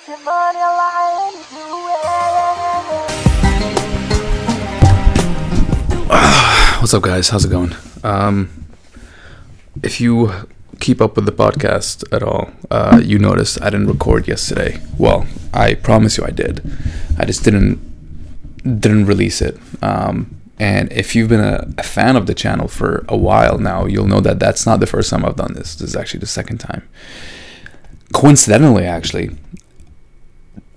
What's up, guys? How's it going? Um, if you keep up with the podcast at all, uh, you noticed I didn't record yesterday. Well, I promise you I did. I just didn't didn't release it. Um, and if you've been a, a fan of the channel for a while now, you'll know that that's not the first time I've done this. This is actually the second time. Coincidentally, actually,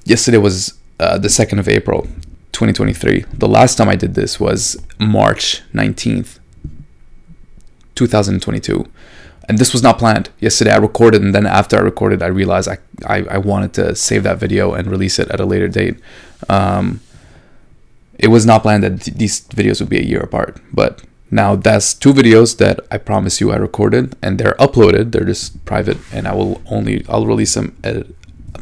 yesterday was uh, the 2nd of April, 2023. The last time I did this was March 19th, 2022. And this was not planned. Yesterday I recorded, and then after I recorded, I realized I, I, I wanted to save that video and release it at a later date. Um, it was not planned that th- these videos would be a year apart, but now that's two videos that I promise you I recorded, and they're uploaded. They're just private, and I will only I'll release them at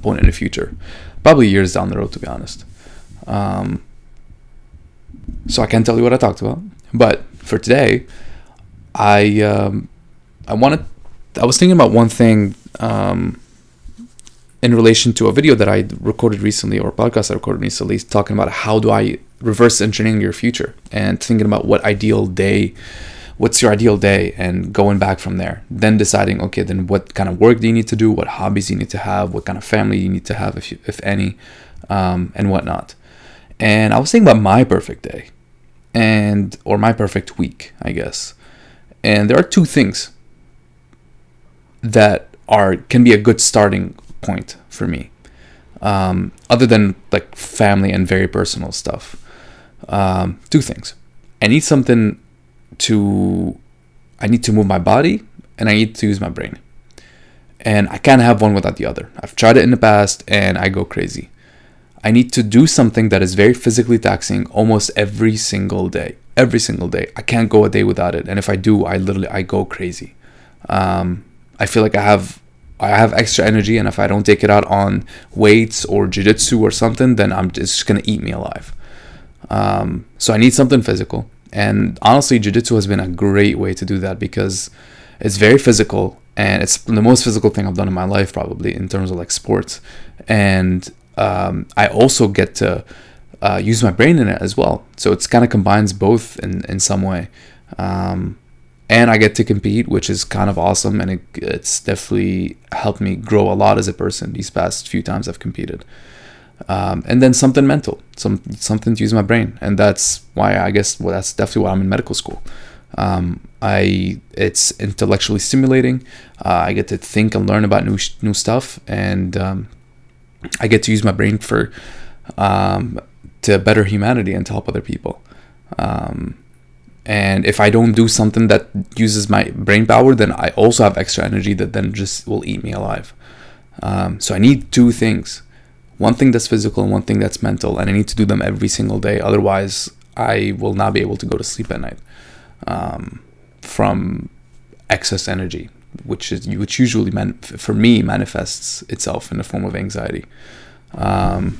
point in the future, probably years down the road, to be honest. Um, so I can't tell you what I talked about, but for today, I um, I wanted I was thinking about one thing um, in relation to a video that I recorded recently or podcast I recorded recently, talking about how do I reverse engineering your future and thinking about what ideal day what's your ideal day? And going back from there then deciding okay then what kind of work do you need to do? What hobbies you need to have? What kind of family you need to have if, you, if any um, and whatnot. And i was thinking about my perfect day and or my perfect week i guess. And there are two things that are can be a good starting point for me um, other than like family and very personal stuff. Um, two things. I need something to, I need to move my body and I need to use my brain. And I can't have one without the other. I've tried it in the past and I go crazy. I need to do something that is very physically taxing almost every single day. Every single day. I can't go a day without it. And if I do, I literally I go crazy. Um, I feel like I have I have extra energy, and if I don't take it out on weights or jiu-jitsu or something, then I'm just gonna eat me alive. Um, so I need something physical. And honestly, jiu-jitsu has been a great way to do that because it's very physical and it's the most physical thing I've done in my life probably in terms of like sports. And um, I also get to uh, use my brain in it as well. So it's kind of combines both in, in some way. Um, and I get to compete, which is kind of awesome. And it, it's definitely helped me grow a lot as a person these past few times I've competed um, and then something mental, some something to use my brain, and that's why I guess well, that's definitely why I'm in medical school. Um, I it's intellectually stimulating. Uh, I get to think and learn about new new stuff, and um, I get to use my brain for um, to better humanity and to help other people. Um, and if I don't do something that uses my brain power, then I also have extra energy that then just will eat me alive. Um, so I need two things one thing that's physical and one thing that's mental, and I need to do them every single day. Otherwise, I will not be able to go to sleep at night um, from excess energy, which is which usually man, for me manifests itself in the form of anxiety um,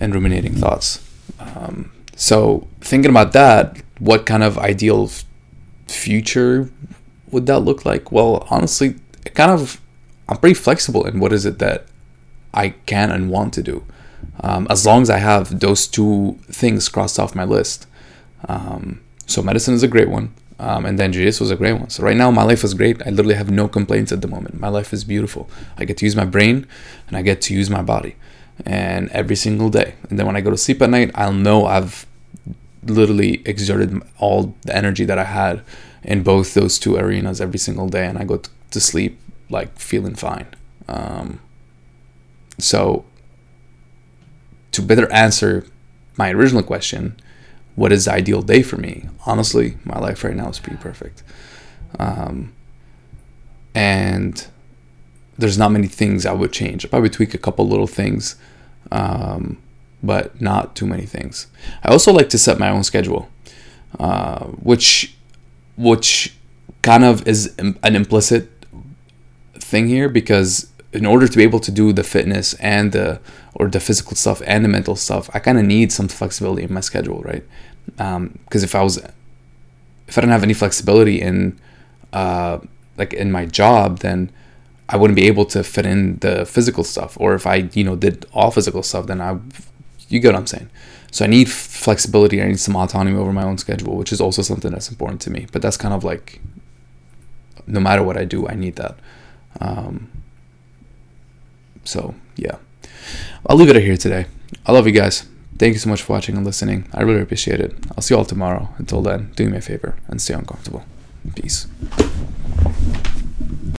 and ruminating thoughts. Um, so thinking about that, what kind of ideal future would that look like? Well, honestly, kind of I'm pretty flexible in what is it that I can and want to do. Um, as long as I have those two things crossed off my list. Um, so medicine is a great one, um, and then jiu-jitsu was a great one. So right now my life is great. I literally have no complaints at the moment. My life is beautiful. I get to use my brain, and I get to use my body, and every single day. And then when I go to sleep at night, I'll know I've literally exerted all the energy that I had in both those two arenas every single day, and I go to sleep like feeling fine. Um, so, to better answer my original question, what is the ideal day for me? Honestly, my life right now is pretty perfect. Um, and there's not many things I would change. I'd probably tweak a couple little things, um, but not too many things. I also like to set my own schedule, uh, which which kind of is an implicit thing here because in order to be able to do the fitness and the or the physical stuff and the mental stuff, I kind of need some flexibility in my schedule, right? Because um, if I was, if I don't have any flexibility in, uh, like in my job, then I wouldn't be able to fit in the physical stuff. Or if I, you know, did all physical stuff, then I, you get what I'm saying. So I need flexibility. I need some autonomy over my own schedule, which is also something that's important to me. But that's kind of like, no matter what I do, I need that. Um, so yeah, I'll leave it here today. I love you guys. Thank you so much for watching and listening. I really appreciate it. I'll see you all tomorrow. Until then, do me a favor and stay uncomfortable. Peace.